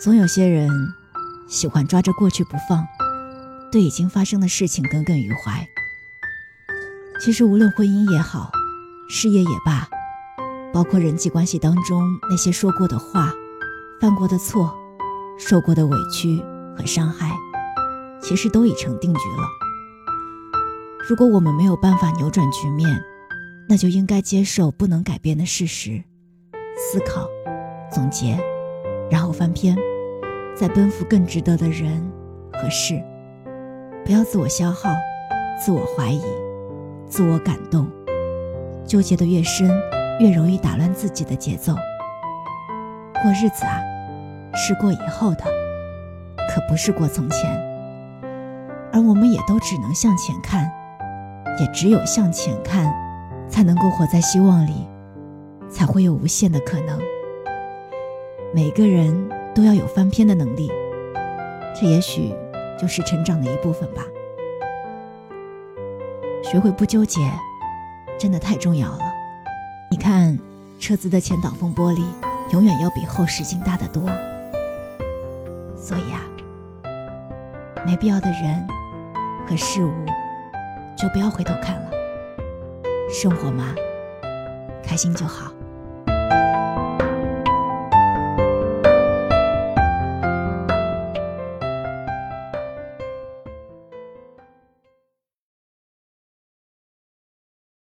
总有些人喜欢抓着过去不放，对已经发生的事情耿耿于怀。其实，无论婚姻也好，事业也罢，包括人际关系当中那些说过的话、犯过的错、受过的委屈和伤害，其实都已成定局了。如果我们没有办法扭转局面，那就应该接受不能改变的事实，思考、总结。然后翻篇，再奔赴更值得的人和事。不要自我消耗、自我怀疑、自我感动，纠结的越深，越容易打乱自己的节奏。过日子啊，是过以后的，可不是过从前。而我们也都只能向前看，也只有向前看，才能够活在希望里，才会有无限的可能。每个人都要有翻篇的能力，这也许就是成长的一部分吧。学会不纠结，真的太重要了。你看，车子的前挡风玻璃永远要比后视镜大得多，所以啊，没必要的人和事物，就不要回头看了。生活嘛，开心就好。